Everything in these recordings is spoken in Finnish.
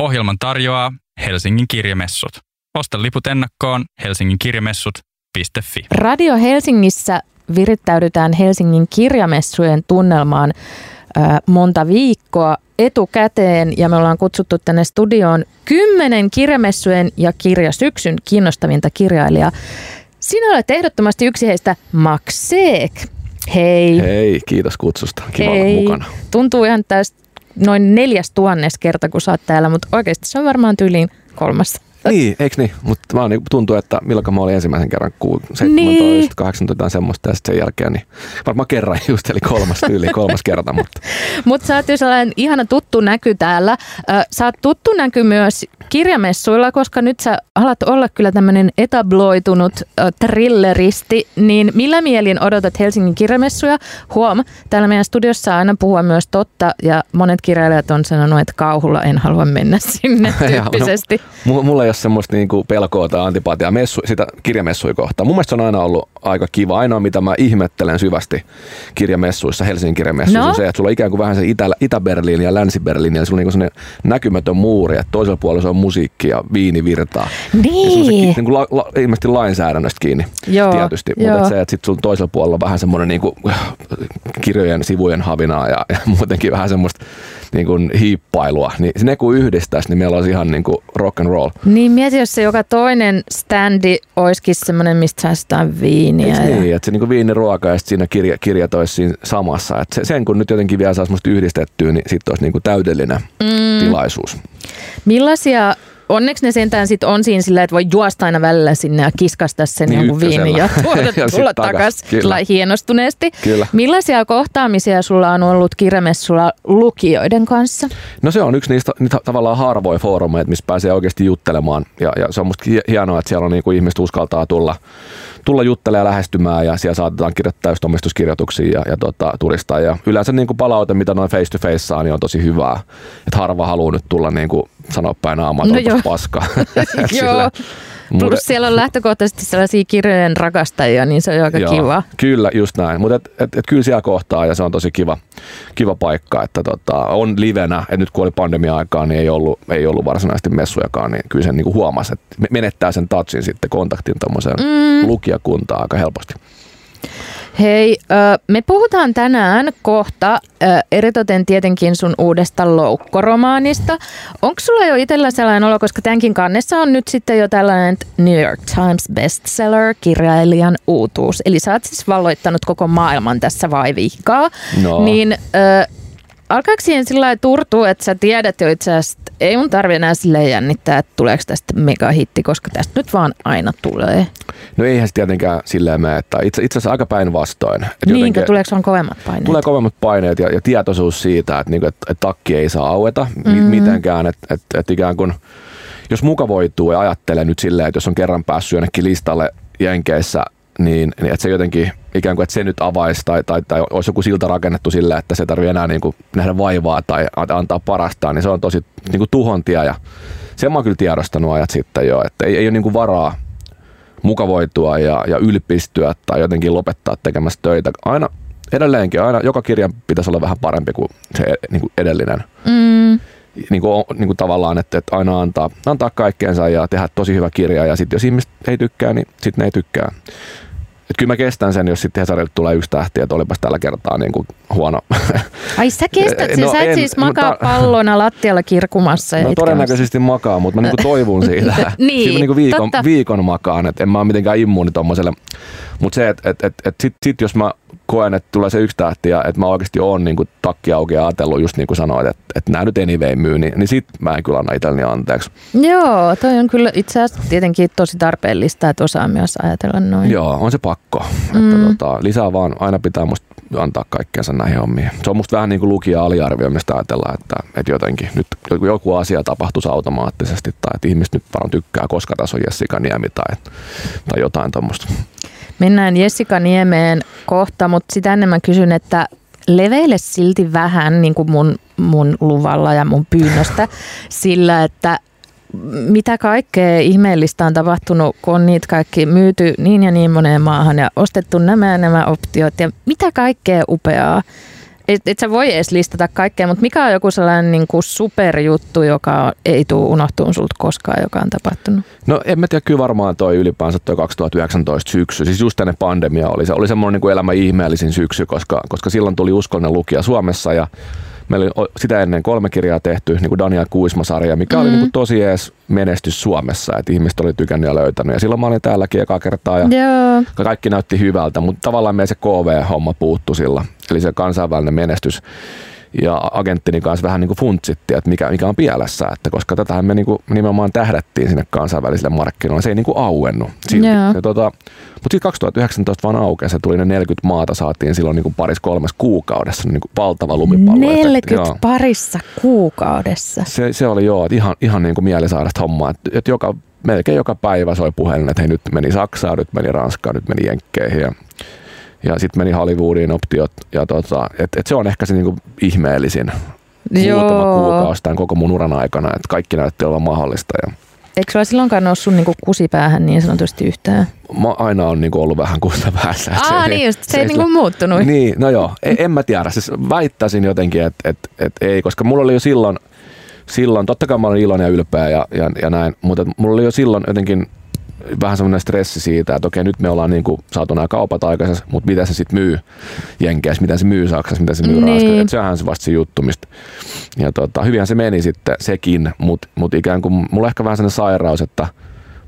Ohjelman tarjoaa Helsingin kirjamessut. Osta liput ennakkoon helsinginkirjamessut.fi. Radio Helsingissä virittäydytään Helsingin kirjamessujen tunnelmaan monta viikkoa etukäteen ja me ollaan kutsuttu tänne studioon kymmenen kirjamessujen ja kirjasyksyn kiinnostavinta kirjailijaa. Sinä olet ehdottomasti yksi heistä, Max Seek. Hei. Hei, kiitos kutsusta. Kiva Hei. olla mukana. Tuntuu ihan tästä noin neljäs tuhannes kerta, kun sä oot täällä, mutta oikeasti se on varmaan tyyliin kolmas. Niin, eikö niin? Mutta vaan niin tuntuu, että milloin mä olin ensimmäisen kerran kuullut, 17, Niin. 18 jotain semmoista ja sitten sen jälkeen, niin varmaan kerran just, eli kolmas tyyli, kolmas kerta, mutta Mutta sä oot jo sellainen ihana tuttu näky täällä. Sä oot tuttu näky myös kirjamessuilla, koska nyt sä alat olla kyllä tämmöinen etabloitunut thrilleristi. Niin millä mielin odotat Helsingin kirjamessuja? Huom, täällä meidän studiossa aina puhua myös totta ja monet kirjailijat on sanonut, että kauhulla en halua mennä sinne Ja, no, tyyppisesti. mulla, mulla ei ole semmoista niinku pelkoa tai antipatiaa messu, sitä kirjamessuja kohtaan. Mun mielestä se on aina ollut aika kiva. Ainoa, mitä mä ihmettelen syvästi kirjamessuissa, Helsingin kirjamessuissa, No? on se, että sulla on ikään kuin vähän se Itä, Itä-Berliini ja Länsi-Berliini, ja sulla on niinku näkymätön muuri, että toisella puolella se on musiikki ja viini virtaa. Ja se on se, Niin. niinku la, la, ilmeisesti lainsäädännöstä kiinni Joo, tietysti, joo. mutta et se, että sitten sulla toisella puolella on vähän semmoinen niinku, kirjojen sivujen havinaa ja, ja muutenkin vähän semmoista niinku hiippailua, niin ne kun yhdistäisi, niin meillä olisi ihan niinku rock and roll. Niin mieti, jos se joka toinen standi olisikin semmoinen, mistä säästetään viiniä. Ja- niin, että se niinku viiniruoka ja siinä kirja, kirjat olisi siinä samassa. Et se, sen kun nyt jotenkin vielä musta yhdistettyä, niin sitten olisi niinku täydellinen mm. tilaisuus. Millaisia, onneksi ne sentään sit on siinä sillä, että voi juosta aina välillä sinne ja kiskasta sen Niin, jonkun viinin ja tuoda, Ja sit tulla takas, takas hienostuneesti. Kyllä. Millaisia kohtaamisia sulla on ollut kirjamessulla lukijoiden kanssa? No se on yksi niistä niitä tavallaan harvoja foorumeita, missä pääsee oikeasti juttelemaan. Ja, ja se on musta hie- hienoa, että siellä on niinku ihmiset uskaltaa tulla, tulla juttelemaan ja lähestymään ja siellä saatetaan kirjoittaa just omistuskirjoituksia ja, ja tota, turistaa. Ja yleensä niinku palaute, mitä noin face to face saa, niin on tosi hyvää. Että harva haluaa nyt tulla niinku sanoa päin naamaa, No paskaa. Et Joo. Plus Mut- siellä on lähtökohtaisesti sellaisia kirjojen rakastajia, niin se on aika Joo, kiva. Kyllä, just näin. Mutta et, et, et kyllä siellä kohtaa ja se on tosi kiva, kiva paikka, että tota, on livenä. Et nyt kun oli pandemia-aikaa, niin ei ollut, ei ollut varsinaisesti messujakaan, niin kyllä sen niinku huomasi, että me- menettää sen touchin sitten kontaktin tuommoiseen mm. lukijakuntaan aika helposti. Hei, me puhutaan tänään kohta eritoten tietenkin sun uudesta loukkoromaanista. Onko sulla jo itsellä sellainen olo, koska tämänkin kannessa on nyt sitten jo tällainen New York Times bestseller kirjailijan uutuus. Eli sä oot siis valloittanut koko maailman tässä vaivihkaa. No. Niin ö, alkaako siihen sillä turtua, että sä tiedät jo itse asiassa, että ei mun tarvi enää silleen jännittää, että tuleeko tästä megahitti, koska tästä nyt vaan aina tulee. No eihän se tietenkään silleen mene, että itse, itse asiassa aika päinvastoin. Et Niinkö, jotenkin- tuleeko sulla kovemmat paineet? Tulee kovemmat paineet ja, ja tietoisuus siitä, että, niinku, että, että takki ei saa aueta mm-hmm. mitenkään. Että, että, että ikään kuin, jos mukavoituu ja ajattelee nyt silleen, että jos on kerran päässyt jonnekin listalle Jenkeissä, niin, niin että se jotenkin ikään kuin, että se nyt avaisi tai, tai, tai olisi joku silta rakennettu silleen, että se ei tarvitse enää niin kuin nähdä vaivaa tai antaa parastaan, niin se on tosi niin kuin tuhontia ja sen mä oon kyllä tiedostanut ajat sitten jo, että ei, ei ole niin kuin varaa mukavoitua ja, ja ylpistyä tai jotenkin lopettaa tekemässä töitä. Aina edelleenkin, aina joka kirjan pitäisi olla vähän parempi kuin se e- niin kuin edellinen. Mm. Niin kuin, niin kuin tavallaan, että, että aina antaa, antaa kaikkeensa ja tehdä tosi hyvä kirja ja sitten jos ihmiset ei tykkää, niin sitten ne ei tykkää. Et kyllä mä kestän sen, jos sitten Hesarille tulee yksi tähti, että olipas tällä kertaa niin kuin huono. Ai sä kestät sen, No sä et en, siis makaa mutta- pallona lattialla kirkumassa. No todennäköisesti makaa, mutta mä niinku toivon siitä. Niin, Siinä niinku viikon, totta. viikon makaan, että en mä ole mitenkään immuuni tommoselle. Mutta se, että et, et, et sit, sit, jos mä koen, että tulee se yksi tähti ja että mä oikeasti oon niinku takki auki ja ajatellut just niin kuin sanoit, että, että nämä nyt anyway myy, niin, niin sit mä en kyllä anna itselleni anteeksi. Joo, toi on kyllä itse asiassa tietenkin tosi tarpeellista, että osaa myös ajatella noin. Joo, on se pakko. Mm. Että tota, lisää vaan, aina pitää musta antaa kaikkeensa näihin hommiin. Se on musta vähän niin kuin lukija aliarvioimista ajatella, että, että jotenkin nyt joku- joku asia tapahtuisi automaattisesti tai että ihmiset nyt vaan tykkää, koska tässä on Jessica Niemi tai, tai jotain tuommoista. Mennään Jessica Niemeen kohta, mutta sitä ennen mä kysyn, että leveile silti vähän niin kuin mun, mun luvalla ja mun pyynnöstä sillä, että mitä kaikkea ihmeellistä on tapahtunut, kun on niitä kaikki myyty niin ja niin moneen maahan ja ostettu nämä ja nämä optiot ja mitä kaikkea upeaa et, et sä voi edes listata kaikkea, mutta mikä on joku sellainen niin kuin superjuttu, joka ei tule unohtuun sulta koskaan, joka on tapahtunut? No en mä tiedä, kyllä varmaan toi ylipäänsä toi 2019 syksy, siis just tänne pandemia oli, se oli semmoinen niin kuin elämä ihmeellisin syksy, koska, koska silloin tuli uskollinen lukija Suomessa ja Meillä oli sitä ennen kolme kirjaa tehty, niin kuin Daniel Kuisma-sarja, mikä mm. oli niin kuin tosi edes menestys Suomessa, että ihmiset oli tykännyt ja löytänyt. Ja silloin mä olin täälläkin eka kertaa ja Joo. kaikki näytti hyvältä, mutta tavallaan meidän se KV-homma puuttu sillä, eli se kansainvälinen menestys ja agenttini kanssa vähän niin kuin funtsittiin, että mikä, mikä on pielessä, että koska tätähän me niin kuin nimenomaan tähdättiin sinne kansainvälisille markkinoille, se ei niin kuin auennut. Silti. Ja tota, mutta sitten 2019 vaan aukesi, se tuli ne 40 maata, saatiin silloin niin kuin paris kolmes kuukaudessa niin kuin valtava lumipallo. 40 joo. parissa kuukaudessa? Se, se oli joo, että ihan, ihan niin kuin mielisairasta hommaa, että, että joka, melkein joka päivä soi puhelin, että hei nyt meni Saksaan, nyt meni Ranskaan, nyt meni Jenkkeihin ja ja sitten meni Hollywoodiin optiot. Ja tota, et, et se on ehkä se niinku ihmeellisin Joo. muutama kuukausi tämän koko mun uran aikana, että kaikki näytti olla mahdollista. Ja Eikö sulla silloinkaan noussut niinku kusipäähän niin sanotusti yhtään? Mä aina on niinku ollut vähän kusta päässä. Aa, se, niin just, se, se ei niinku muuttunut. Niin, no joo, en, en mä tiedä. Siis väittäisin jotenkin, että et, et ei, koska mulla oli jo silloin, silloin totta kai mä olin iloinen ja ylpeä ja, ja, ja näin, mutta mulla oli jo silloin jotenkin vähän semmoinen stressi siitä, että okei nyt me ollaan niinku saatu nämä kaupat aikaisessa, mutta miten se sitten myy Jenkeissä, miten se myy Saksassa, miten se myy niin. Ranskassa. Että sehän se vasta se juttu, mistä. Ja tota, hyvinhän se meni sitten sekin, mutta mut ikään kuin mulla ehkä vähän sellainen sairaus, että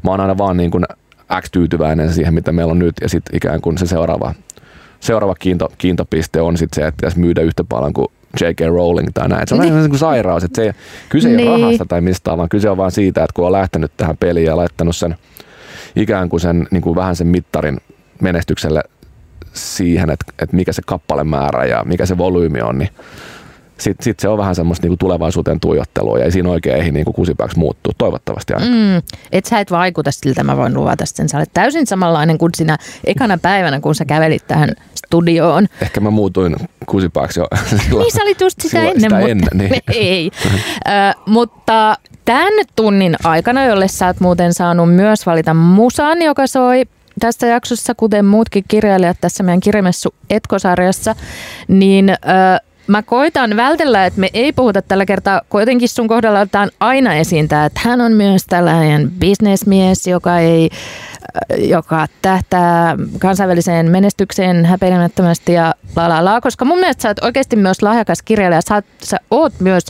mä oon aina vaan niin kuin X-tyytyväinen siihen, mitä meillä on nyt, ja sitten ikään kuin se seuraava, seuraava kiinto, kiintopiste on sitten se, että pitäisi myydä yhtä paljon kuin J.K. Rowling tai näin. Se on niin. niin kuin sairaus, että se ei, kyse ei niin. ole rahasta tai mistään, vaan kyse on vaan siitä, että kun on lähtenyt tähän peliin ja laittanut sen – ikään kuin sen niin kuin vähän sen mittarin menestykselle siihen, että, että mikä se kappalemäärä ja mikä se volyymi on, niin sitten sit se on vähän semmoista niinku tulevaisuuteen tuijottelua ja ei siinä oikein ehdi niinku kusipääksi muuttua, toivottavasti aina. Mm, et sä et vaikuta siltä, mä voin luvata sen. Sä olet täysin samanlainen kuin sinä ekana päivänä, kun sä kävelit tähän studioon. Ehkä mä muutuin kusipääksi jo silloin. Niin sä olit just sitä ennen, sitä mutta ennen, niin. ei. uh, mutta tämän tunnin aikana, jolle sä oot muuten saanut myös valita musan, joka soi tässä jaksossa, kuten muutkin kirjailijat tässä meidän kirjamessu Etkosarjassa, niin ö, mä koitan vältellä, että me ei puhuta tällä kertaa, kuitenkin sun kohdalla otetaan aina esiin tämä, että hän on myös tällainen bisnesmies, joka ei joka tähtää kansainväliseen menestykseen häpeilemättömästi ja la la la, koska mun mielestä sä oot oikeasti myös lahjakas kirjailija, sä, sä oot myös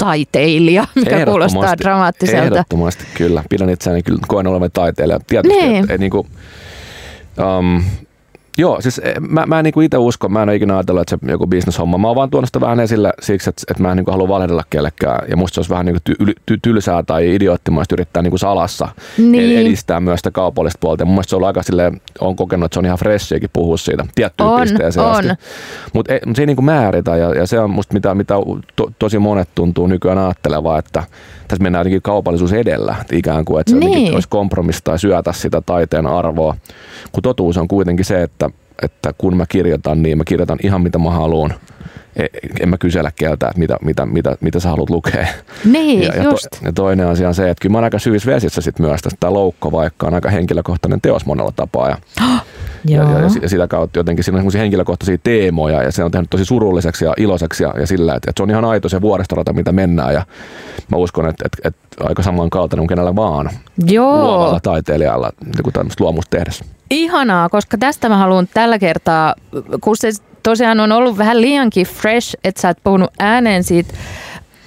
taiteilija, mikä kuulostaa dramaattiselta. Ehdottomasti, kyllä. Pidän itseäni kyllä koen olevan taiteilija. Tietysti, niin. et, et, niin kuin, um, Joo, siis eh, mä, mä en niinku itse usko, mä en ole ikinä ajatellut, että se joku bisneshomma. Mä oon vaan tuonut sitä vähän esille siksi, että, että mä en niinku halua valehdella kellekään. Ja musta se olisi vähän niinku ty, ty, tylsää tai idioottimaista yrittää niinku salassa niin. edistää myös sitä kaupallista puolta. Ja mun mielestä se on aika silleen, on kokenut, että se on ihan freshiäkin puhua siitä tiettyyn on, pisteeseen on. asti. Mutta mut se ei niinku määritä ja, ja, se on musta mitä, mitä to, tosi monet tuntuu nykyään ajattelevaa, että tässä mennään jotenkin kaupallisuus edellä, että ikään kuin, että se niin. olisi kompromissi tai syötä sitä taiteen arvoa, kun totuus on kuitenkin se, että, että kun mä kirjoitan, niin mä kirjoitan ihan mitä mä haluan. E, en mä kysellä keltä, että mitä, mitä, mitä, mitä sä haluat lukea. Niin, ja, ja, just. To, ja toinen asia on se, että kyllä mä oon aika syvissä vesissä sit myös tästä loukko, vaikka on aika henkilökohtainen teos monella tapaa. Ja, ja, ja, ja, sitä kautta jotenkin siinä on henkilökohtaisia teemoja ja se on tehnyt tosi surulliseksi ja iloiseksi ja, ja sillä, että, että se on ihan aito se vuoristorata, mitä mennään ja mä uskon, että, että, että aika samankaltainen kuin kenellä vaan Joo. luovalla taiteilijalla niin tämmöistä luomusta tehdessä. Ihanaa, koska tästä mä haluan tällä kertaa, kun se tosiaan on ollut vähän liiankin fresh, että sä et puhunut ääneen siitä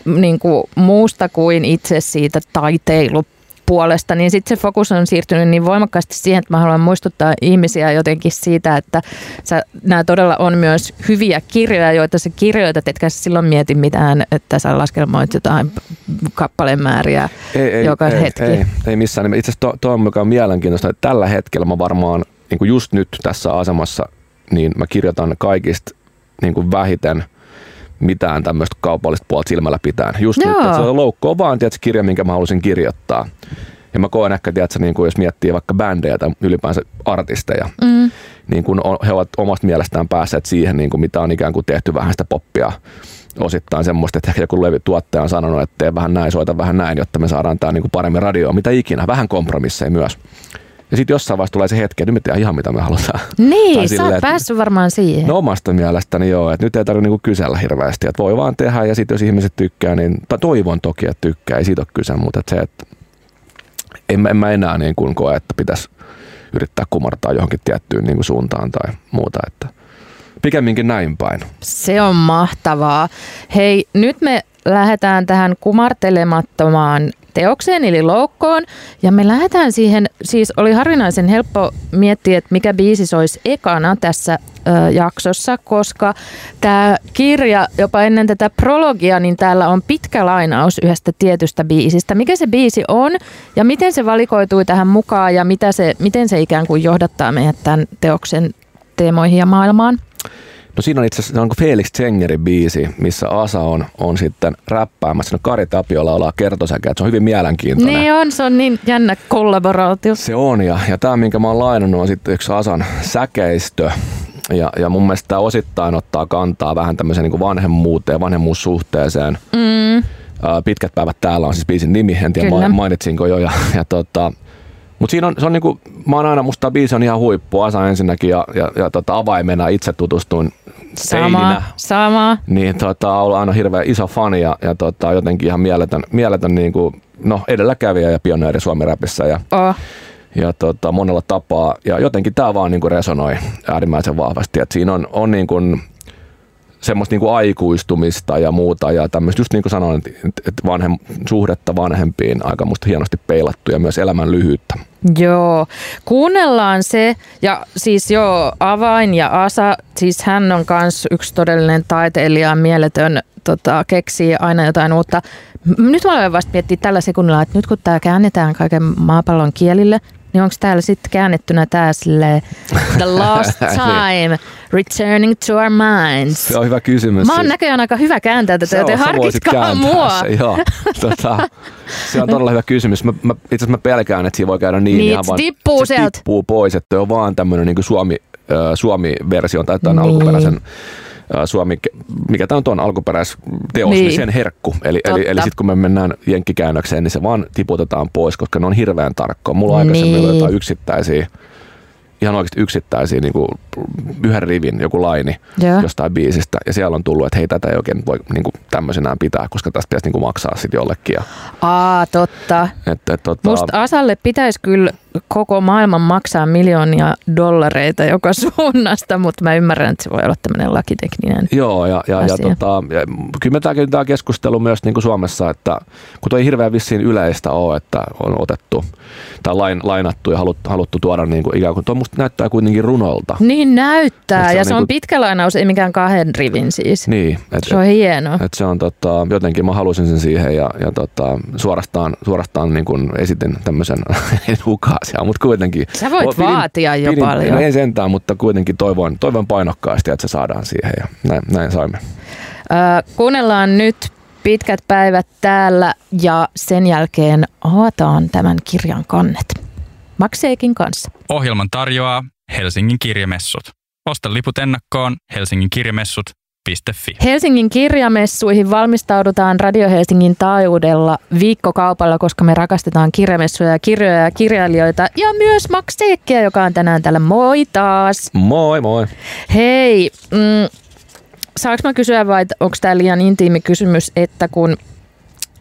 niin kuin muusta kuin itse siitä taiteilu puolesta, niin sitten se fokus on siirtynyt niin voimakkaasti siihen, että mä haluan muistuttaa ihmisiä jotenkin siitä, että sä, nämä todella on myös hyviä kirjoja, joita sä kirjoitat, etkä sä silloin mieti mitään, että sä laskelmoit jotain kappalemääriä ei, ei, joka ei, hetki. Ei, ei missään. Itse asiassa tuo, mikä on mielenkiintoista, että tällä hetkellä mä varmaan niin kuin just nyt tässä asemassa, niin mä kirjoitan kaikista niin kuin vähiten – mitään tämmöistä kaupallista puolta silmällä pitää. Just Joo. nyt, että se loukko on vaan tietysti, kirja, minkä mä halusin kirjoittaa. Ja mä koen ehkä, tiedätkö, niin kuin jos miettii vaikka bändejä tai ylipäänsä artisteja, mm. niin kun he ovat omasta mielestään päässeet siihen, niin kuin mitä on ikään kuin tehty vähän sitä poppia osittain semmoista, että joku tuottaja on sanonut, että tee vähän näin, soita vähän näin, jotta me saadaan tämä niin kuin paremmin radioon, mitä ikinä, vähän kompromisseja myös. Ja sitten jossain vaiheessa tulee se hetki, että nyt me tehdään ihan mitä me halutaan. Niin, Tai sä silleen, oot päässyt varmaan siihen. No omasta mielestäni joo, että nyt ei tarvitse niinku kysellä hirveästi, että voi vaan tehdä ja sitten jos ihmiset tykkää, niin tai toivon toki, että tykkää, ei siitä ole kyse, mutta että se, että en, mä- en mä enää niin kuin koe, että pitäisi yrittää kumartaa johonkin tiettyyn niin kuin suuntaan tai muuta, että pikemminkin näin päin. Se on mahtavaa. Hei, nyt me lähdetään tähän kumartelemattomaan teokseen eli loukkoon. Ja me lähdetään siihen, siis oli harvinaisen helppo miettiä, että mikä biisi olisi ekana tässä ö, jaksossa, koska tämä kirja, jopa ennen tätä prologia, niin täällä on pitkä lainaus yhdestä tietystä biisistä. Mikä se biisi on ja miten se valikoitui tähän mukaan ja mitä se, miten se ikään kuin johdattaa meidät tämän teoksen teemoihin ja maailmaan? No siinä on itse asiassa on kuin Felix Zengerin biisi, missä Asa on, on sitten räppäämässä. No Kari Tapiola ollaan kertosäkä, että se on hyvin mielenkiintoinen. Niin on, se on niin jännä kollaboraatio. Se on, ja, ja tämä, minkä mä oon lainannut, on sitten yksi Asan säkeistö. Ja, ja mun mielestä tämä osittain ottaa kantaa vähän tämmöiseen niin vanhemmuuteen, vanhemmuussuhteeseen. Mm, Pitkät päivät täällä on siis biisin nimi, en tiedä Kyllä. ma- mainitsinko jo. Ja, ja tota, mutta siinä on, se on niinku, mä oon aina, musta biisi on ihan huippu, Asa ensinnäkin ja, ja, ja tota, avaimena itse tutustuin sama, eilinä. sama. Niin tota, ollut aina hirveän iso fani ja, ja tota, jotenkin ihan mieletön, mieletön niinku, no, edelläkävijä ja pioneeri Suomen räpissä. Ja, Oh. ja tota, monella tapaa. Ja jotenkin tämä vaan niinku resonoi äärimmäisen vahvasti. Et siinä on, on niinku semmoista niinku aikuistumista ja muuta ja tämmöistä, just niin kuin sanoin, että et vanhem, suhdetta vanhempiin aika musta hienosti peilattu ja myös elämän lyhyyttä. Joo, kuunnellaan se, ja siis joo, Avain ja Asa, siis hän on myös yksi todellinen taiteilija, mieletön, tota, keksii aina jotain uutta. Nyt mä olen vasta miettiä tällä sekunnilla, että nyt kun tämä käännetään kaiken maapallon kielille, niin onko täällä sitten käännettynä tää sille The Last Niin. Time, Returning to Our Minds. Se on hyvä kysymys. Mä oon siis. näköjään aika hyvä kääntää tätä, joten harkitkaa mua. Se, joo. tota, se on todella hyvä kysymys. Mä, mä, itse asiassa mä pelkään, että siinä voi käydä niin. Niin, se vaan- tippuu se sieltä. tippuu pois, että on vaan tämmöinen niin Suomi, äh, Suomi-versio tai tämän Niin. alkuperäisen Suomi, mikä tämä on tuon alkuperäisteos, niin. Niin. niin sen herkku. Eli, eli, Totta. eli sitten kun me mennään jenkkikäännökseen, niin se vaan tiputetaan pois, koska ne on hirveän tarkkoja. Mulla on aikaisemmin Niin. ollut jotain yksittäisiä, ihan oikeasti yksittäisiä niin kuin yhden rivin joku laini Joo. jostain biisistä. Ja siellä on tullut, että hei, tätä ei oikein voi niin kuin tämmöisenään pitää, koska tästä pitäisi niin kuin maksaa sitten jollekin. Ja, Aa, totta. et, et, tota, Musta Asalle pitäisi kyllä koko maailman maksaa miljoonia dollareita joka suunnasta, mutta mä ymmärrän, että se voi olla tämmöinen lakitekninen. Joo, ja, ja, ja, asia. tota, ja kyllä me tämä, tämä keskustelu myös niin kuin Suomessa, että kun toi hirveän vissiin yleistä ole, että on otettu tai lain, lainattu ja haluttu, haluttu tuoda niin kuin ikään kuin, tuo musta näyttää kuitenkin runolta. Niin näyttää, Et se on ja se on niinku- pitkä lainaus, ei mikään kahden rivin siis. Niin, et, Se on hieno. et se on tota, jotenkin, mä halusin sen siihen ja, ja tota, suorastaan, suorastaan niin kuin esitin tämmöisen, en ukaasia, mutta kuitenkin. Sä voit Pidin- vaatia jo pidin- paljon. No ei sentään, mutta kuitenkin toivon, toivon painokkaasti, että se saadaan siihen ja näin, näin saimme. Ö, kuunnellaan nyt pitkät päivät täällä ja sen jälkeen avataan tämän kirjan kannet. Makseekin kanssa. Ohjelman tarjoaa Helsingin kirjamessut. Osta liput ennakkoon helsinginkirjamessut.fi. Helsingin kirjamessuihin valmistaudutaan Radio Helsingin taajuudella viikkokaupalla, koska me rakastetaan kirjamessuja ja kirjoja ja kirjailijoita ja myös Max Teekkiä, joka on tänään täällä. Moi taas! Moi moi! Hei, mm, saanko mä kysyä vai onko tämä liian intiimi kysymys, että kun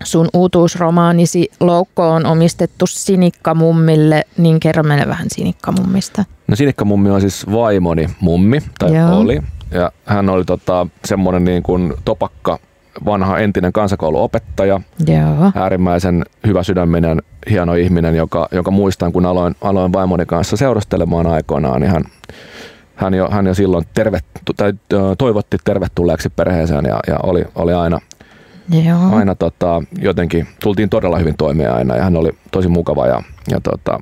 sun uutuusromaanisi Loukko on omistettu Sinikka-mummille, niin kerro meille vähän Sinikka-mummista. No Sinikka mummi on siis vaimoni mummi, tai Joo. oli. Ja hän oli tota, semmoinen niin kuin topakka, vanha entinen kansakouluopettaja, Joo. äärimmäisen hyvä sydäminen, hieno ihminen, joka, joka muistan, kun aloin, aloin vaimoni kanssa seurustelemaan aikoinaan, niin hän, hän, jo, hän jo silloin tervetu, tai, toivotti tervetulleeksi perheeseen ja, ja oli, oli aina, Joo. aina tota, jotenkin, tultiin todella hyvin toimeen aina ja hän oli tosi mukava ja, ja tota,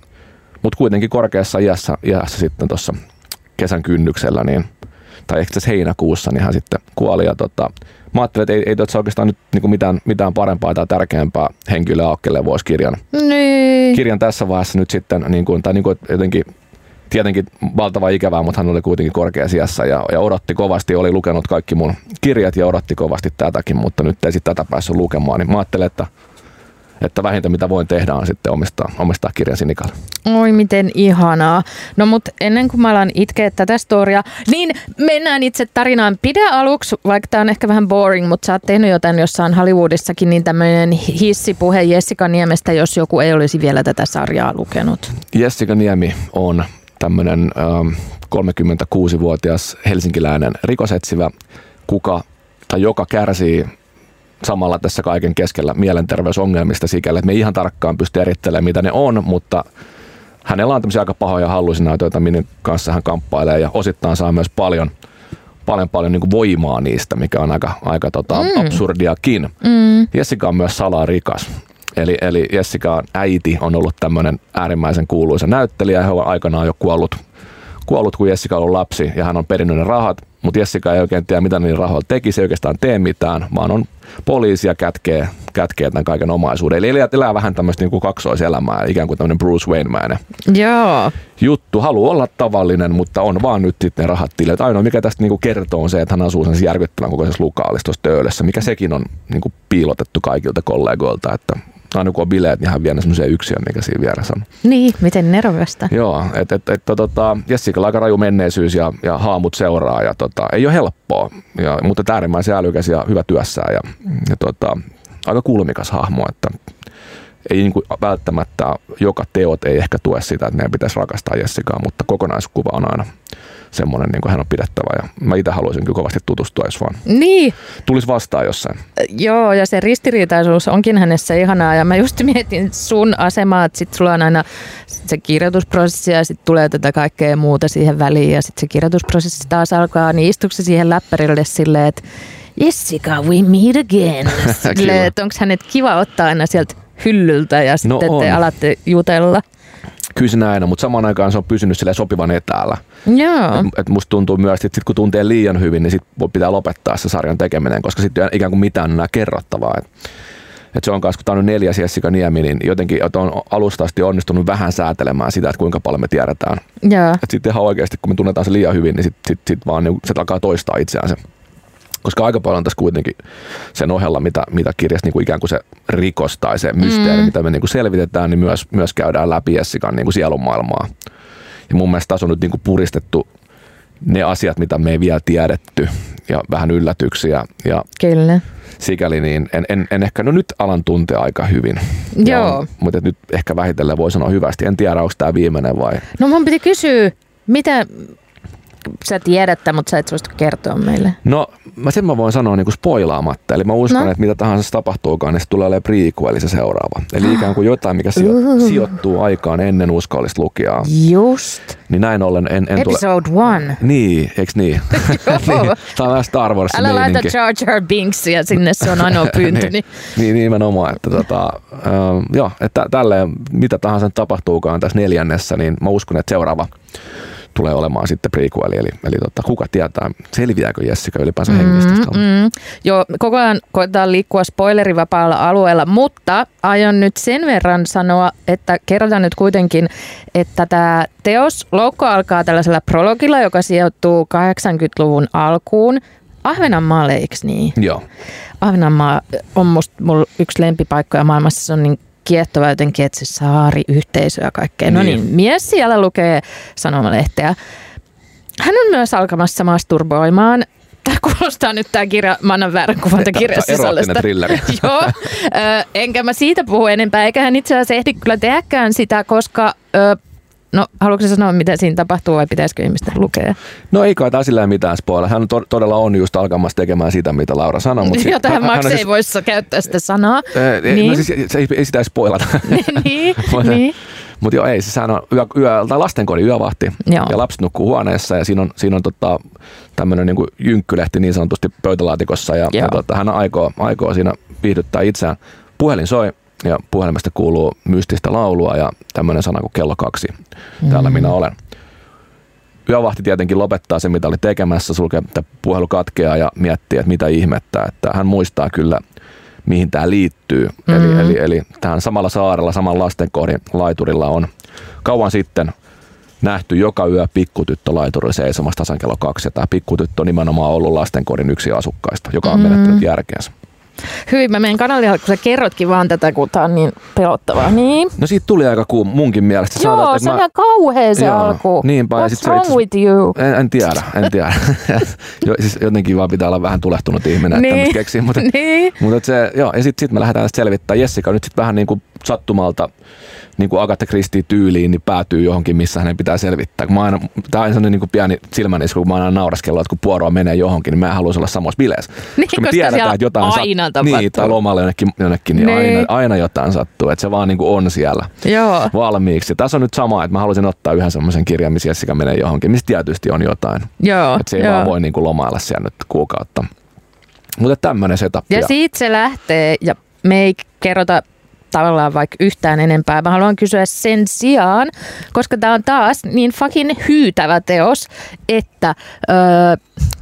mutta kuitenkin korkeassa iässä, iässä sitten tuossa kesän kynnyksellä, niin, tai ehkä tässä heinäkuussa, niin hän sitten kuoli. Ja tota, mä ajattelin, että ei, ei tuossa oikeastaan nyt niin kuin mitään, mitään parempaa tai tärkeämpää henkilöä ole, kelle voisi kirjan, Niin. kirjan tässä vaiheessa nyt sitten, niin kuin, tai niin kuin jotenkin tietenkin valtava ikävää, mutta hän oli kuitenkin korkeassa iässä ja, ja odotti kovasti, oli lukenut kaikki mun kirjat ja odotti kovasti tätäkin, mutta nyt ei sitten tätä päässyt lukemaan, niin mä ajattelin, että että vähintä mitä voin tehdä on sitten omistaa, omistaa kirjan Sinikalle. Oi miten ihanaa. No mut ennen kuin mä alan itkeä tätä storia, niin mennään itse tarinaan. Pidä aluksi, vaikka tämä on ehkä vähän boring, mutta sä oot tehnyt jotain jossain Hollywoodissakin, niin tämmöinen hissipuhe Jessica Niemestä, jos joku ei olisi vielä tätä sarjaa lukenut. Jessica Niemi on tämmöinen ähm, 36-vuotias helsinkiläinen rikosetsivä, kuka tai joka kärsii samalla tässä kaiken keskellä mielenterveysongelmista sikäli, että me ei ihan tarkkaan pysty erittelemään, mitä ne on, mutta hänellä on tämmöisiä aika pahoja hallusinaatioita, minne kanssa hän kamppailee ja osittain saa myös paljon, paljon, paljon niin voimaa niistä, mikä on aika, aika tota, mm. absurdiakin. Mm. Jessica on myös salarikas. Eli, eli Jessica äiti on ollut tämmöinen äärimmäisen kuuluisa näyttelijä. Hän on aikanaan jo kuollut, kuollut, kun Jessica on ollut lapsi ja hän on perinnyt ne rahat. Mutta Jessica ei oikein tiedä, mitä niillä rahoilla teki. Se ei oikeastaan tee mitään, vaan on poliisia kätkee, kätkee tämän kaiken omaisuuden. Eli elää, elää vähän tämmöistä niin kuin kaksoiselämää, ikään kuin tämmöinen Bruce Wayne-mäinen Joo. juttu. Haluaa olla tavallinen, mutta on vaan nyt sitten ne rahat tilille. Ainoa mikä tästä niin kuin kertoo on se, että hän asuu sen järkyttävän kokoisessa lukaalissa töölössä, mikä sekin on niin kuin piilotettu kaikilta kollegoilta, että aina kun on bileet, niin hän vie semmoisen yksiön, mikä siinä vieressä on. Niin, miten nerokasta. Joo, että et, et, tota, Jessica aika raju menneisyys ja, ja haamut seuraa ja tota, ei ole helppoa, ja, mutta äärimmäisen älykäs ja hyvä työssään ja, ja tota, aika kulmikas hahmo, että ei niin kuin välttämättä joka teot ei ehkä tue sitä, että meidän pitäisi rakastaa Jessicaa, mutta kokonaiskuva on aina semmoinen, niin kuin hän on pidettävä. Ja mä itse haluaisin kyllä kovasti tutustua, jos vaan Niin, tulisi vastaan jossain. joo, ja se ristiriitaisuus onkin hänessä ihanaa. Ja mä just mietin sun asemaa, että sit sulla on aina se kirjoitusprosessi ja sitten tulee tätä kaikkea muuta siihen väliin. Ja sitten se kirjoitusprosessi taas alkaa, niin istuuko se siihen läppärille silleen, että Jessica, we meet again. Silleen, että onko hänet kiva ottaa aina sieltä hyllyltä ja sitten No te alatte jutella. Kyllä se näin on, mutta samaan aikaan se on pysynyt sille sopivan etäällä. Joo. Et, et musta tuntuu myös, että sit kun tuntee liian hyvin, niin sit voi- pitää lopettaa se sarjan tekeminen, koska sitten ei ikään kuin mitään enää kerrottavaa. Et, et se on kanssa, kun tämä on nyt neljäs Jessica Niemi, niin jotenkin että on alusta asti onnistunut vähän säätelemään sitä, että kuinka paljon me tiedetään. Joo. Että sitten ihan oikeasti, kun me tunnetaan se liian hyvin, niin sitten sit, sit vaan niin, se alkaa toistaa itseään se. Koska aika paljon tässä kuitenkin sen ohella, mitä, mitä kirjassa niin kuin ikään kuin se rikos tai se mysteeri, mm. mitä me niin kuin selvitetään, niin myös, myös käydään läpi Jessican niin kuin sielun maailmaa. Ja mun mielestä tässä on nyt niin kuin puristettu ne asiat, mitä me ei vielä tiedetty ja vähän yllätyksiä. Ja Kyllä. sikäli niin en, en, en ehkä, no nyt alan tuntea aika hyvin. Joo. Ja, mutta nyt ehkä vähitellen voi sanoa hyvästi. En tiedä, onko tämä viimeinen vai No mun piti kysyä, mitä sä tiedät, mutta sä et suostu kertoa meille. No, mä sen mä voin sanoa niin kuin spoilaamatta. Eli mä uskon, No. että mitä tahansa se tapahtuukaan, niin se tulee olemaan prequel, se seuraava. Eli ikään kuin jotain, mikä sijo- Uh. sijoittuu aikaan ennen uskollista lukijaa. Just. Niin näin ollen en, en tule... Episode one. Niin, eiks niin? Niin Tämä on vähän Star Wars Älä laita Jar Jar Binksia sinne, se on ainoa pyyntöni. niin, niin, nimenomaan, että tota, äh, joo, että tälleen mitä tahansa tapahtuukaan tässä neljännessä, niin mä uskon, että seuraava tulee olemaan sitten prequeli, eli, eli tota, kuka tietää, selviääkö Jessica ylipäänsä hengistä. Mm, joo, koko ajan koetaan liikkua spoilerivapaalla alueella, mutta aion nyt sen verran sanoa, että kerrotaan nyt kuitenkin, että tämä teos Loukko alkaa tällaisella prologilla, joka sijoittuu 80-luvun alkuun. Ahvenanmaalle, eikö niin? Joo. Ahvenanmaa on musta mulla yksi lempipaikkoja maailmassa. Se on niin kiehtova jotenkin, että se saari, yhteisö ja kaikkea. No Niin. niin, mies siellä lukee sanomalehteä. Hän on myös alkamassa masturboimaan. Tämä kuulostaa nyt tämä kirja, mä annan väärän kuvan tämän kirjan sisällöstä. Joo, enkä mä siitä puhu enempää, eikä hän itse asiassa ehdi kyllä tehdäkään sitä, koska... Ö, No, haluatko sanoa, mitä siinä tapahtuu vai pitäisikö ihmisten lukea? No ei kai silleen mitään spoilla. Hän to- todella on just alkamassa tekemään sitä, mitä Laura sanoi. Mutta Joo, tähän Max ei voisi käyttää sitä sanaa. Äh, niin. No siis se ei, ei sitä spoilata. niin, Mutta- niin. Mutta joo, ei, siis sehän on yö, yö, tai lastenkodin yövahti Joo. ja lapset nukkuu huoneessa ja siinä on, siinä on tota, tämmöinen niin jynkkylehti niin sanotusti pöytälaatikossa ja, ja tota, hän aikoo, aikoo siinä viihdyttää itseään. Puhelin soi ja puhelimesta kuuluu mystistä laulua ja tämmöinen sana kuin kello kaksi. Täällä minä olen. Yövahti tietenkin lopettaa sen, mitä oli tekemässä, sulkee, että puhelu katkeaa ja miettii, että mitä ihmettä. Että hän muistaa kyllä, mihin tämä liittyy. Mm. Eli, eli, eli tähän samalla saarella, saman lastenkohdin laiturilla on kauan sitten nähty joka yö pikkutyttö laiturilla seisomassa tasan kello kaksi. Ja tämä pikkutyttö on nimenomaan ollut lastenkodin yksi asukkaista, joka on Mm. menettänyt järkeensä. Hyvin, mä menen kanalille, kun sä kerrotkin vaan tätä, kun tää on niin pelottavaa. Niin. No siitä tuli aika kuum munkin mielestä. Joo, sanoit, että se on mä- kauhea se Joo, alku. niinpä, What's sit se wrong itse- with you? En, en tiedä, en tiedä. jo, siis jotenkin vaan pitää olla vähän tulehtunut ihminen, että Niin. tämmöistä keksii. Mutta, Niin. mutta se, joo, ja sitten sit me lähdetään selvittämään. Jessica nyt sitten vähän niin kuin sattumalta niin kuin Agatha Christie tyyliin, niin päätyy johonkin, missä hänen pitää selvittää. Kun mä aina, tää on sellainen niin kuin pieni silmänisku, kun mä aina nauraskellut, että kun puoroa menee johonkin, niin mä haluaisin olla samassa bileissä. Niin, koska siellä aina tapahtuu. Niin, tai lomalle jonnekin, jonnekin niin, Niin. Aina, aina, jotain sattuu. Että se vaan niin kuin on siellä Joo. valmiiksi. Tässä on nyt sama, että mä haluaisin ottaa yhden semmoisen kirjan, missä Jessica menee johonkin, missä tietysti on jotain. Joo. Että se ei joo. vaan voi niin kuin lomailla siellä nyt kuukautta. Mutta tämmöinen setup. Ja siitä se lähtee ja me ei kerrota tavallaan vaikka yhtään enempää. Mä haluan kysyä sen sijaan, koska tämä on taas niin fucking hyytävä teos, että öö,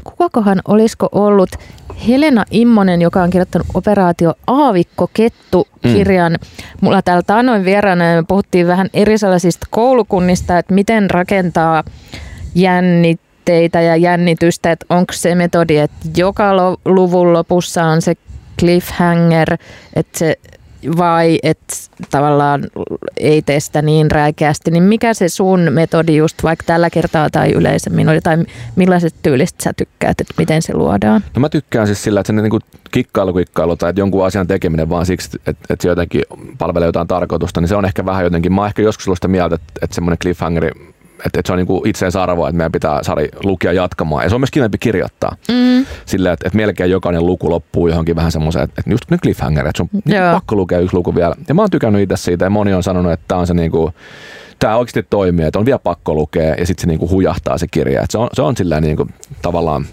kukakohan olisiko ollut Helena Immonen, joka on kirjoittanut Operaatio Aavikko-kettu-kirjan. Mulla täällä taannoin vieraana ja me puhuttiin vähän eri sellaisista koulukunnista, että miten rakentaa jännitteitä ja jännitystä, että onko se metodi, että joka luvun lopussa on se cliffhanger, että se vai että tavallaan ei tee sitä niin räikeästi, niin mikä se sun metodi just vaikka tällä kertaa tai yleisemmin oli, tai millaiset tyylistä sä tykkäät, että miten se luodaan? No mä tykkään siis sillä, että se niinku kikkailu, kikkailu tai että jonkun asian tekeminen vaan siksi, että, että se jotenkin palvelee jotain tarkoitusta, niin se on ehkä vähän jotenkin, mä oon ehkä joskus ollut sitä mieltä, että, että semmoinen cliffhangeri, että, että se on niinku itseisarvoa, että meidän pitää saada lukia jatkamaan. Ja se on myös kivempi kirjoittaa. Mm. Sillä, että, että melkein jokainen luku loppuu johonkin vähän semmoiseen, että, että just ne cliffhanger, että sun on Joo. pakko lukea yksi luku vielä. Ja mä oon tykännyt itse siitä ja moni on sanonut, että tämä on se niinku, tämä oikeasti toimii, että on vielä pakko lukea ja sitten se niinku hujahtaa se kirja. Et se on, se on sillä niinku, tavallaan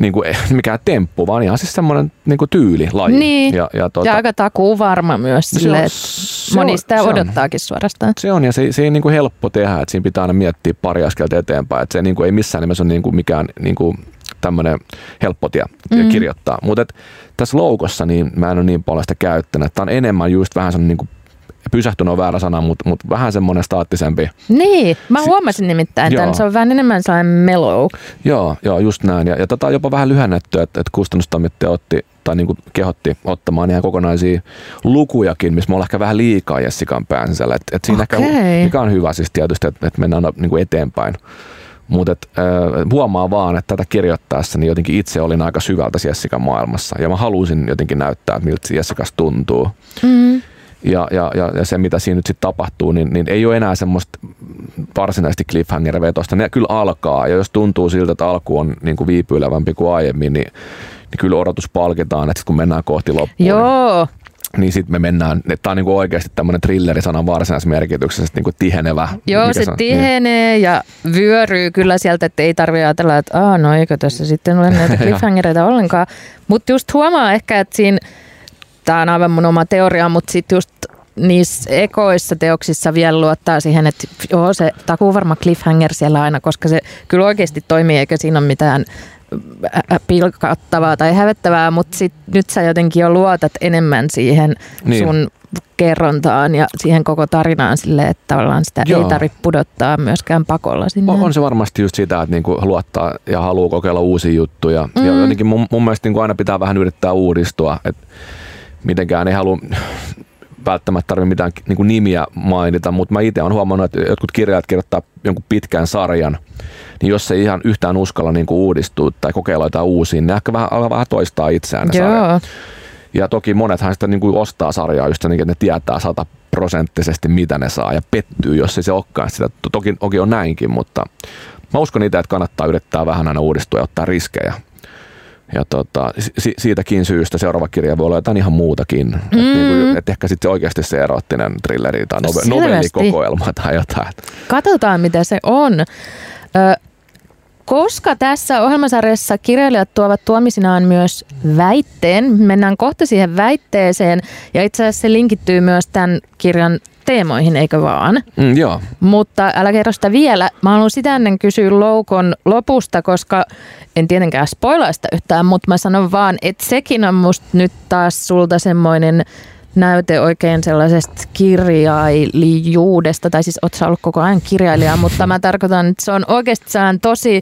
niin kuin, mikään temppu, vaan ihan siis semmoinen niin kuin tyyli, laji. Niin. Ja, ja, tuota, Ja aika takuu varma myös No sille, on- että moni on- sitä se on. odottaakin suorastaan. se on ja se, se ei niin kuin helppo tehdä, että siinä pitää aina miettiä pari askelta eteenpäin, että se niin kuin ei missään nimessä ole niin kuin mikään niin kuin tämmöinen helppo tie mm. kirjoittaa. Mutta tässä loukossa niin mä en ole niin paljon sitä käyttänyt. Tämä on enemmän just vähän semmoinen niin kuin pysähtynyt on väärä sana, mutta, mutta vähän semmoinen staattisempi. Niin, mä huomasin nimittäin tämän. Se on vähän enemmän sellainen mellow. Joo, joo just näin. Ja, ja tätä on jopa vähän lyhennetty, että, että kustannustoimittaja otti tai niin kuin kehotti ottamaan ihan kokonaisia lukujakin, missä me ollaan ehkä vähän liikaa Jessikan pään sisällä. Et, et siinä Okei. ehkä, mikä on hyvä siis tietysti, että, että mennään niin kuin eteenpäin. Mutta äh, huomaa vaan, että tätä kirjoittaessa niin jotenkin itse olin aika syvältä Jessikan maailmassa. Ja mä halusin jotenkin näyttää, että miltä Jessikas tuntuu. Mm. Ja, ja, ja, ja se, mitä siinä nyt sitten tapahtuu, niin, niin ei ole enää semmoista varsinaisesti cliffhanger-vetosta. Ne kyllä alkaa, ja jos tuntuu siltä, että alku on niin kuin viipyilevämpi kuin aiemmin, niin, niin kyllä odotus palkitaan, että kun mennään kohti loppua, niin, Joo, niin sitten me mennään, tämä on niin kuin oikeasti tämmöinen thrillerisanan varsinaisessa merkityksessä niin kuin tihenevä. Joo, mikä se on? tihenee ja vyöryy kyllä sieltä, että ei tarvitse ajatella, että Aa, no eikö tässä sitten ole näitä cliffhangereita ollenkaan. Mutta just huomaa ehkä, että siinä, tämä on aivan mun oma teoria, mutta sitten just niissä ekoissa teoksissa vielä luottaa siihen, että joo, se takuu varma cliffhanger siellä aina, koska se kyllä oikeasti toimii, eikä siinä ole mitään ä- ä- pilkattavaa tai hävettävää, mutta sit nyt sä jotenkin jo luotat enemmän siihen Niin. sun kerrontaan ja siihen koko tarinaan sille, että tavallaan sitä Joo. ei tarvitse pudottaa myöskään pakolla sinne. On, on se varmasti just sitä, että niinku luottaa ja haluaa kokeilla uusia juttuja. Mm. Ja jotenkin mun, mun mielestä niinku aina pitää vähän yrittää uudistua. Et mitenkään ei halua välttämättä tarvitse mitään niinku nimiä mainita, mutta mä itse olen huomannut, että jotkut kirjailijat kirjoittaa jonkun pitkän sarjan, niin jos ei ihan yhtään uskalla niinku uudistua tai kokeilla jotain uusia, niin ehkä vähän, alkaa vähän toistaa itseään ne sarjat. Joo, Ja toki monethan sitä niin kuin ostaa sarjaa just sen, että ne tietää sataprosenttisesti mitä ne saa ja pettyy, jos ei se olekaan sitä. Toki, toki on näinkin, mutta mä uskon itse, että kannattaa yrittää vähän aina uudistua ja ottaa riskejä. Ja tota, si- siitäkin syystä seuraava kirja voi olla jotain ihan muutakin. Mm. Et, niin kuin, et ehkä sitten oikeasti se erottinen trilleri tai nove- novellikokoelma tai jotain. katsotaan mitä se on. Ö, koska tässä ohjelmasarjassa kirjailijat tuovat tuomisinaan myös väitteen, mennään kohta siihen väitteeseen, ja itse asiassa se linkittyy myös tämän kirjan teemoihin, eikö vaan? Mm, joo, Mutta älä kerro sitä vielä. Mä haluan sitä ennen kysyä Loukon lopusta, koska en tietenkään spoilaa sitä yhtään, mutta mä sanon vaan, että sekin on musta nyt taas sulta semmoinen näyte oikein sellaisesta kirjailijuudesta, tai siis oot sä ollut koko ajan kirjailija, mutta mä tarkoitan, että se on oikeasti tosi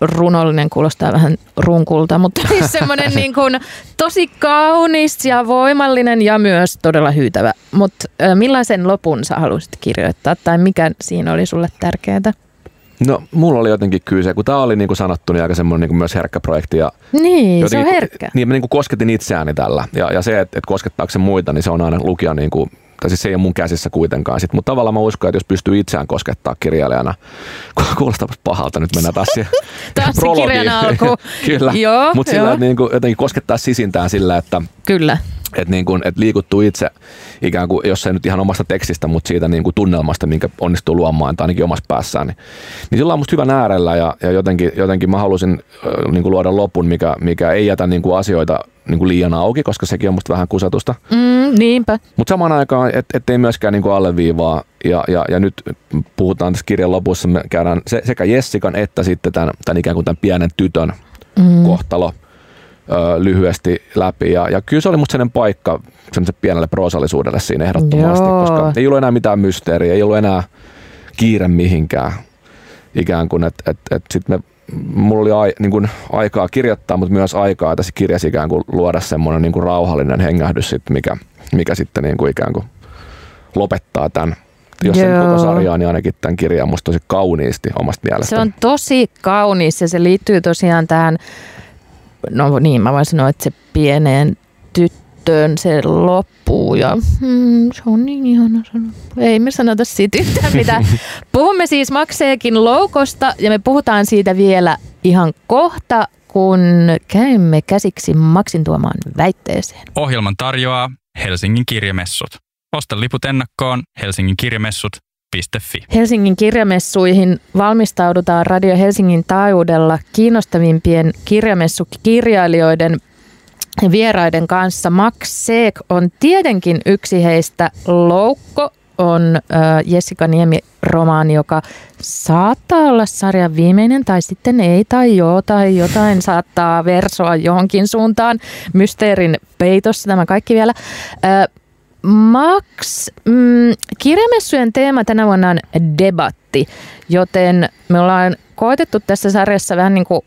runollinen kuulostaa vähän runkulta, mutta siis semmoinen niin kuin tosi kaunis ja voimallinen ja myös todella hyytävä. Mutta millaisen lopun sä haluaisit kirjoittaa tai mikä siinä oli sulle tärkeää? No mulla oli jotenkin kyllä se, kun tämä oli niin kuin sanottu, niin aika semmoinen niin myös herkkä projekti. Ja niin, se on herkkä. Niin mä niin kuin kosketin itseäni tällä. Ja, ja se, että, että koskettaako se muita, niin se on aina lukija niin kuin tai siis se ei ole mun käsissä kuitenkaan. Sit, mutta tavallaan mä uskon, että jos pystyy itseään koskettaa kirjailijana, kuulostaa pahalta, nyt mennään taas siihen prologiin. Kyllä, mutta sillä, niin kuin, jotenkin koskettaa sisintään sillä, että Kyllä että niin et liikuttuu itse ikään kuin, jos ei nyt ihan omasta tekstistä, mutta siitä niin kuin tunnelmasta, minkä onnistuu luomaan, tai ainakin omassa päässään, niin, niin sillä on musta hyvä äärellä ja, ja jotenkin, jotenkin mä halusin äh, niin kuin luoda lopun, mikä, mikä ei jätä niin kuin asioita niin kuin liian auki, koska sekin on musta vähän kusatusta. Mm, niinpä. Mutta samaan aikaan, et, ettei myöskään niin kuin alleviivaa, ja, ja, ja nyt puhutaan tässä kirjan lopussa, me käydään se, sekä Jessikan että sitten tämän, tämän ikään kuin tämän pienen tytön mm. kohtalo – ö, lyhyesti läpi. Ja, ja kyllä se oli musta sellainen paikka semmoiselle pienelle proosallisuudelle siinä ehdottomasti, Joo. koska ei ollut enää mitään mysteeriä, ei ollut enää kiire mihinkään. Ikään kuin, että et, et sitten me mulla oli ai, niin kuin aikaa kirjoittaa, mutta myös aikaa tässä kirjassa ikään kuin luoda semmoinen niin kuin rauhallinen hengähdys, sit, mikä, mikä sitten niin kuin ikään kuin lopettaa tämän jos Joo. sen koko sarjaa, niin ainakin tämän kirjan musta tosi kauniisti omasta mielestä. Se on tosi kaunis ja se liittyy tosiaan tähän no niin, mä voin sanoa, että se pieneen tyttöön se loppuu ja hmm, se on niin ihana sanoa. Ei me sanota siitä yhtään mitään. Puhumme siis Makseekin loukosta ja me puhutaan siitä vielä ihan kohta, kun käymme käsiksi Maksin tuomaan väitteeseen. Ohjelman tarjoaa Helsingin kirjamessut. Osta liput ennakkoon Helsingin kirjamessut Fi. Helsingin kirjamessuihin valmistaudutaan Radio Helsingin taajuudella kiinnostavimpien kirjamessukirjailijoiden ja vieraiden kanssa. Max Seek on tietenkin yksi heistä. Loukko on äh, Jessica Niemi-romaani, joka saattaa olla sarjan viimeinen tai sitten ei tai joo tai jotain saattaa versoa johonkin suuntaan. Mysteerin peitossa tämä kaikki vielä. Äh, Max, mm, kirjamessujen teema tänä vuonna on debatti, joten me ollaan koetettu tässä sarjassa vähän niin kuin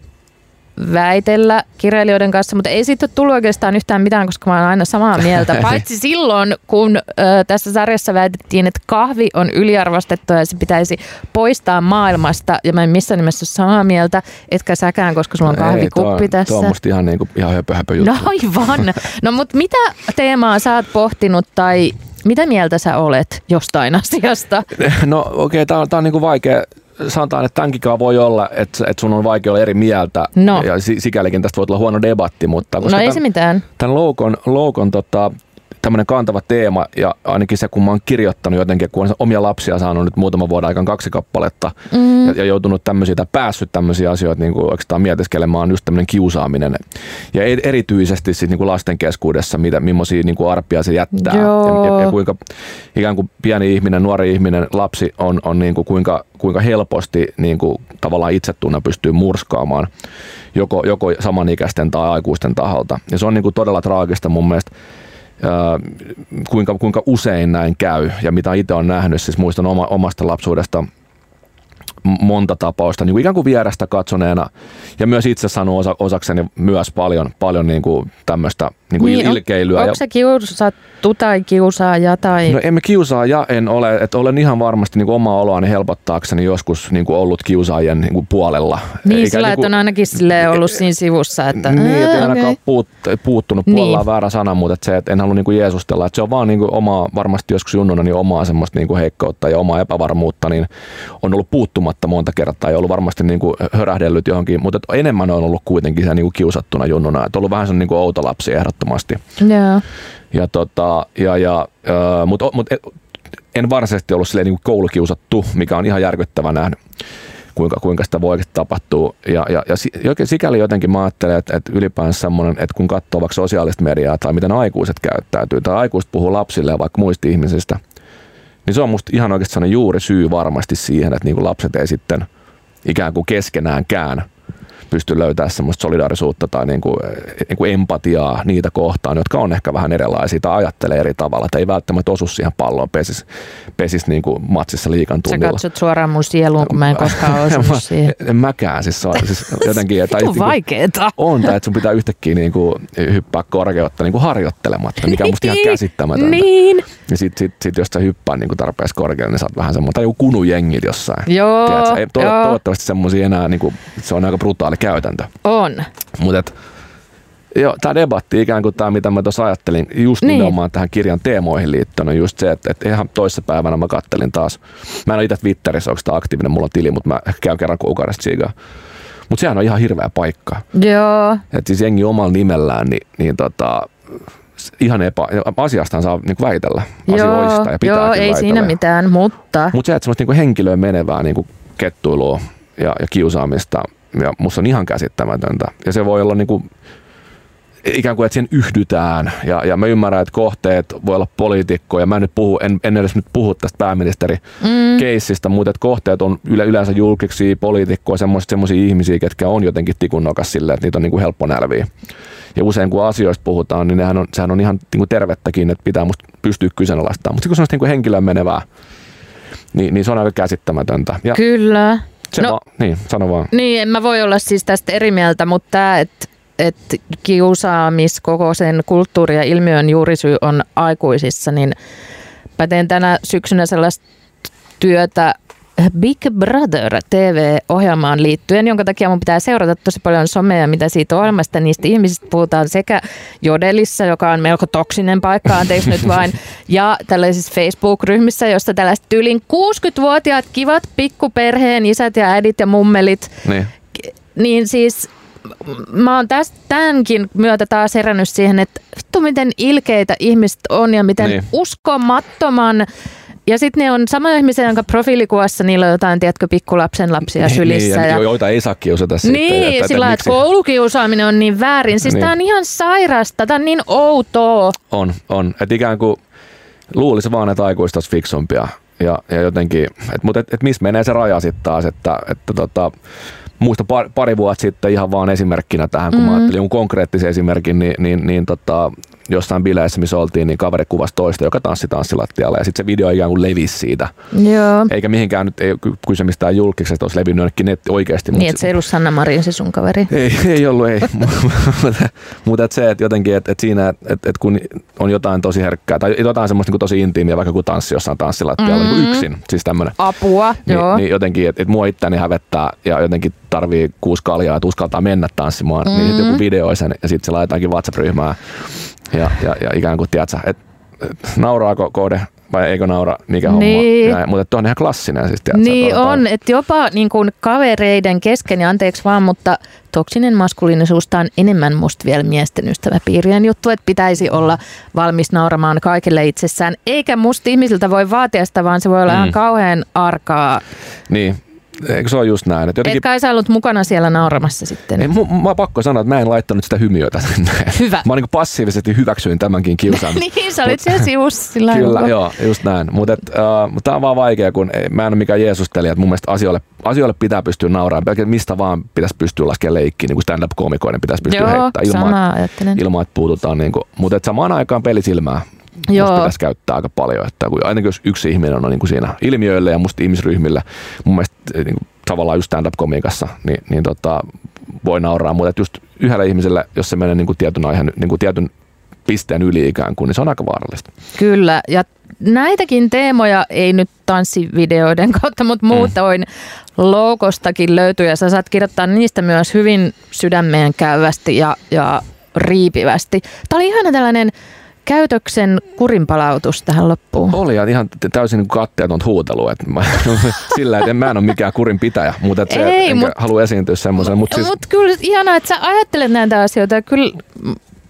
väitellä kirjailijoiden kanssa, mutta ei siitä ole tullut oikeastaan yhtään mitään, koska mä olen aina samaa mieltä. Paitsi silloin, kun ö, tässä sarjassa väitettiin, että kahvi on yliarvostettu ja se pitäisi poistaa maailmasta. Ja mä en missään nimessä ole samaa mieltä, etkä säkään, koska sulla on kahvikuppi ei, tuo, tässä. Tuo on musta ihan, niin kuin, ihan höpö, höpö juttu. No aivan. No mutta mitä teemaa sä oot pohtinut tai mitä mieltä sä olet jostain asiasta? No okei, okay, tää on, tää on niinku vaikea sanotaan, että tämänkin voi olla, että, että sun on vaikea olla eri mieltä. No. Ja sikälikin tästä voi olla huono debatti. Mutta no ei tämän, se mitään. Tämän loukon, loukon tota, tämmöinen kantava teema ja ainakin se, kun mä oon kirjoittanut jotenkin, kun on omia lapsia saanut nyt muutaman vuoden aikaan kaksi kappaletta mm. ja, ja, joutunut tämmöisiä tai päässyt tämmöisiä asioita niin kuin oikeastaan mietiskelemään, on just tämmöinen kiusaaminen ja erityisesti siis niin kuin lasten keskuudessa, mitä, millaisia niin kuin arpia se jättää ja, ja, ja, kuinka ikään kuin pieni ihminen, nuori ihminen, lapsi on, on niin kuin kuinka, kuinka helposti niin kuin tavallaan itsetunna pystyy murskaamaan joko, joko samanikäisten tai aikuisten taholta. Ja se on niin kuin todella traagista mun mielestä kuinka, kuinka usein näin käy ja mitä itse on nähnyt, siis muistan oma, omasta lapsuudesta monta tapausta niin kuin ikään kuin vierestä katsoneena. Ja myös itse saanut osa, osakseni myös paljon, paljon niin kuin tämmöistä niin kuin niin, ilkeilyä. Onko se kiusattu tai kiusaaja? Tai... No emme kiusaaja en ole, että olen ihan varmasti niin kuin omaa oloani helpottaakseni joskus niin kuin ollut kiusaajien niin kuin puolella. Niin, Eikä, sillä niin kuin, on ainakin sille ollut siinä sivussa. Että, niin, että ei ainakaan okay. puut, puuttunut puolella niin. väärä sana, mutta että se, että en halua niin kuin jeesustella. Että se on vaan niin kuin omaa, varmasti joskus junnuna niin omaa semmoista niin kuin heikkoutta ja omaa epävarmuutta, niin on ollut puuttumatta monta kertaa ja ollut varmasti niin kuin hörähdellyt johonkin, mutta enemmän on ollut kuitenkin se niin kuin kiusattuna junnuna. Että ollut vähän sellainen niin kuin outo lapsi ehdottomasti ehdottomasti. Yeah. Ja tota, ja, ja, äh, mutta mut, en varsinaisesti ollut silleen niin kuin koulukiusattu, mikä on ihan järkyttävä nähdä kuinka, kuinka sitä voi oikeasti tapahtua. Ja, ja, ja sikäli jotenkin mä ajattelen, että, että ylipäänsä semmoinen, että kun katsoo vaikka sosiaalista mediaa tai miten aikuiset käyttäytyy, tai aikuiset puhuu lapsille vaikka muista ihmisistä, niin se on musta ihan oikeasti juuri syy varmasti siihen, että niin kuin lapset ei sitten ikään kuin keskenäänkään pysty löytämään semmoista solidaarisuutta tai niin kuin, niin kuin empatiaa niitä kohtaan, jotka on ehkä vähän erilaisia tai ajattelee eri tavalla, että ei välttämättä osu siihen palloon pesis, pesis niin kuin matsissa liikan tunnilla. Sä katsot suoraan mun sieluun, kun mä en koskaan osunut siihen. En mäkään, siis, on, siis jotenkin, että, on vaikeeta. On, tai että sun pitää yhtäkkiä niin kuin, hyppää korkeutta niin kuin harjoittelematta, mikä on musta ihan käsittämätöntä. Niin. Ja sit, sit, sit jos sä hyppää niin kuin tarpeeksi korkealle, niin sä oot vähän semmoinen, tai joku kunujengit jossain. Joo, Tiedätkö? Ei, to- joo. Toivottavasti semmoisia enää, niin kuin, se on aika brutaali käytäntö. On. Mutta Joo, tämä debatti ikään kuin tämä, mitä mä tuossa ajattelin, just Niin. nimenomaan tähän kirjan teemoihin liittyen, on just se, että, että ihan toissapäivänä mä kattelin taas, mä en ole itse Twitterissä, onko tämä aktiivinen, mulla on tili, mutta mä käyn kerran kuukaudesta siitä. Mutta sehän on ihan hirveä paikka. Joo. Että siis jengi omalla nimellään, niin, niin tota, ihan epä, asiastaan saa niinku väitellä asioista ja pitää joo ei väitellä. siinä mitään, mutta Mutta se, että semmoista niinku henkilöön menevää niinku kettuilua ja, ja kiusaamista, ja musta on ihan käsittämätöntä. Ja se voi olla niinku, ikään kuin, että siihen yhdytään. Ja, ja mä ymmärrän, että kohteet voi olla poliitikkoja. Mä en nyt puhu, en, en edes nyt puhu tästä pääministeri mm, keissistä, mutta että kohteet on yle, yleensä julkiksi poliitikkoja, semmoisia ihmisiä, ketkä on jotenkin tikun nokas silleen, että niitä on niinku helppo nälviä. Ja usein kun asioista puhutaan, niin nehän on, sehän on ihan niinku tervettäkin, että pitää musta pystyä kyseenalaistamaan. Mutta kun se on niinku henkilöön menevää, niin, niin se on aika käsittämätöntä. Ja kyllä. Se no- va- niin, sano vaan. Niin, en mä voi olla siis tästä eri mieltä, mutta tämä, että et kiusaamis, koko sen kulttuuri- ja ilmiön juurisyy on aikuisissa, niin mä teen tänä syksynä sellaista työtä Big Brother TV-ohjelmaan liittyen, jonka takia mun pitää seurata tosi paljon somea, mitä siitä ohjelmasta. Niistä ihmisistä puhutaan sekä Jodelissa, joka on melko toksinen paikka, anteeksi nyt vain, ja tällaisissa Facebook-ryhmissä, jossa tällaiset tyylin 60-vuotiaat kivat pikkuperheen isät ja äidit ja mummelit Niin. niin siis mä oon tästä tämänkin myötä taas herännyt siihen, että vittu miten ilkeitä ihmiset on ja miten. Niin. uskomattoman ja sitten ne on samoja ihmisiä, jonka profiilikuvassa niillä on jotain, tiedätkö, pikkulapsen lapsia sylissä. Niin, ja, ja, joita ei saa kiusata sitten. niin, että- sillä miksi- että koulukiusaaminen on niin väärin. Siis Niin. tää on ihan sairasta, tää on niin outoa. On, on. Että ikään kuin luulisi vaan, että aikuiset olisi fiksumpia. Ja, ja jotenkin, että, mutta et, et missä menee se raja sitten taas, että, että tota, muista pari, pari vuotta sitten ihan vaan esimerkkinä tähän, kun mm-hmm. mä ajattelin jonkun konkreettisen esimerkin, niin, niin, niin tota, jossain bileissä, missä oltiin, niin kaveri kuvasi toista, joka tanssi tanssilattialla ja sitten se video ikään kuin levisi siitä. Joo. Eikä mihinkään nyt, ei ky- kyse mistään julkisesta, että olisi levinnyt jonnekin netti oikeasti. Niin, että se ei ollut Sanna Marin se sun kaveri. Ei, ei ollut, ei. mutta, et se, että jotenkin, että et siinä, että et, kun on jotain tosi herkkää, tai jotain semmoista niin tosi intiimiä, vaikka kun tanssi jossain tanssilattialla Mm-hmm. niin yksin, siis tämmöinen. Apua, joo. Niin, niin jotenkin, että et mua itseäni hävettää ja jotenkin tarvii kuusi kaljaa, että uskaltaa mennä tanssimaan, mm-hmm. niin sitten joku videoi sen ja sitten se laitetaankin WhatsApp-ryhmään ja, ja, ja ikään kuin, tiedätkö, että et, nauraako kode vai eikö naura, mikä Niin. homma. Näin, mutta tuo on ihan klassinen siis, tiedätkö, Niin otetaan- on, että jopa niin kuin kavereiden kesken, ja anteeksi vaan, mutta toksinen maskuliinisuus on enemmän musta vielä miesten ystäväpiirien juttu, että pitäisi olla valmis nauramaan kaikille itsessään, eikä musta ihmisiltä voi vaatia sitä, vaan se voi olla mm. ihan kauhean arkaa. Niin, eikö se ole just näin, että jotenkin Et kai sä ollut mukana siellä nauramassa sitten. Ei, mu, mä pakko sanoa, että mä en laittanut sitä hymiötä sinne. Hyvä. Mä niin passiivisesti hyväksyin tämänkin kiusaamisen. niin, sä olit siellä sivussa sillä Kyllä, joo, just näin. Mutta uh, mut tää on vaan vaikea, kun ei, mä en ole mikään Jeesustelija, että mun mielestä asioille, asioille pitää pystyä nauraamaan. Pelkät mistä vaan pitäisi pystyä laskemaan leikkiin, niin kuin stand-up-komikoiden pitäisi pystyä Joo, heittämään ilman, samaa ajattelen. ilman, että puututaan. Niin kuin, mutta samaan aikaan pelisilmää Joo. musta pitäisi käyttää aika paljon. Että kun, ainakin jos yksi ihminen on niin kuin siinä ilmiöille ja musta ihmisryhmille, mun mielestä eh, niin kuin, tavallaan just stand-up-komiikassa, niin, niin tota, voi nauraa. Mutta just yhdelle ihmiselle, jos se menee niin kuin tietyn, aiheen, niin kuin tietyn pisteen yli ikään kuin, niin se on aika vaarallista. Kyllä, ja näitäkin teemoja ei nyt tanssivideoiden kautta, mutta muutoin loukostakin löytyy ja sä saat kirjoittaa niistä myös hyvin sydämeen käyvästi ja, ja riipivästi. Tämä oli ihana tällainen käytöksen kurinpalautus tähän loppuun. Oli ja ihan täysin niin katteeton huutelu. Että mä, sillä, että mä en ole mikään kurin pitäjä, mutta että se, Ei, enkä mut- halua esiintyä semmoisen. Mutta siis, Mutta kyllä ihanaa, että sä ajattelet näitä asioita kyllä,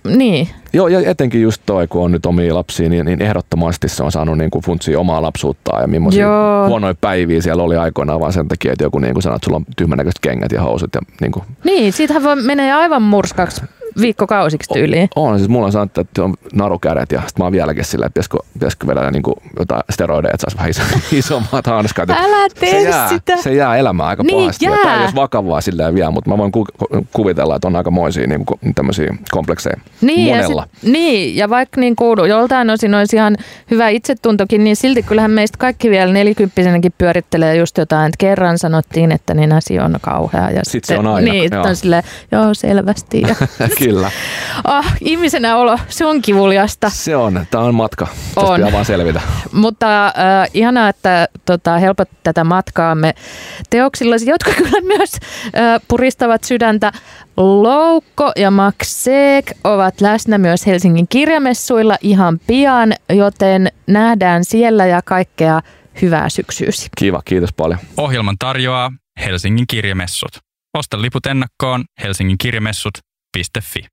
niin. joo, ja etenkin just toi, kun on nyt omia lapsia, niin, niin ehdottomasti se on saanut niin kuin funtsia omaa lapsuuttaan ja millaisia Joo. huonoja päiviä siellä oli aikoinaan vaan sen takia, että joku niin kuin sanoo, että sulla on tyhmänäköiset kengät ja housut ja niin kuin, Niin, siitähän voi menee aivan murskaksi viikkokausiksi tyyliin. On, siis mulla on sanottu, että on narukädet ja sit mä oon vieläkin silleen, että pitäisikö, pitäisikö vedellä niin jotain steroideja, että saisi vähän iso, isommat hanskat. Älä tee se jää, sitä. Se jää elämään aika Niin pahasti. Ja jää. Tämä ei olisi vakavaa silleen vielä, mutta mä voin ku, ku- kuvitella, että on aikamoisia niin kuin, tämmöisiä komplekseja Niin ja, monella. sit, niin, ja vaikka niin kuin joltain osin olisi ihan hyvä itsetuntokin, niin silti kyllähän meistä kaikki vielä nelikymppisenäkin pyörittelee just jotain, että kerran sanottiin, että nenäsi on kauhea. Ja Sit se on aina, Niin, joo. on silleen, joo selvästi. Ja, Kyllä, ah, ihmisenä olo, se on kivuliasta. se on. Tämä on matka. Tästä On. pitää vaan selvitä. Mutta äh, ihanaa, että tota, helpot tätä matkaamme teoksillasi, jotka kyllä myös äh, puristavat sydäntä. Loukko ja Max Seek ovat läsnä myös Helsingin kirjamessuilla ihan pian, joten nähdään siellä ja kaikkea hyvää syksyysi. Kiva, kiitos paljon. Ohjelman tarjoaa Helsingin kirjamessut. Osta liput ennakkoon helsinginkirjamessut.fi. Piste.fi.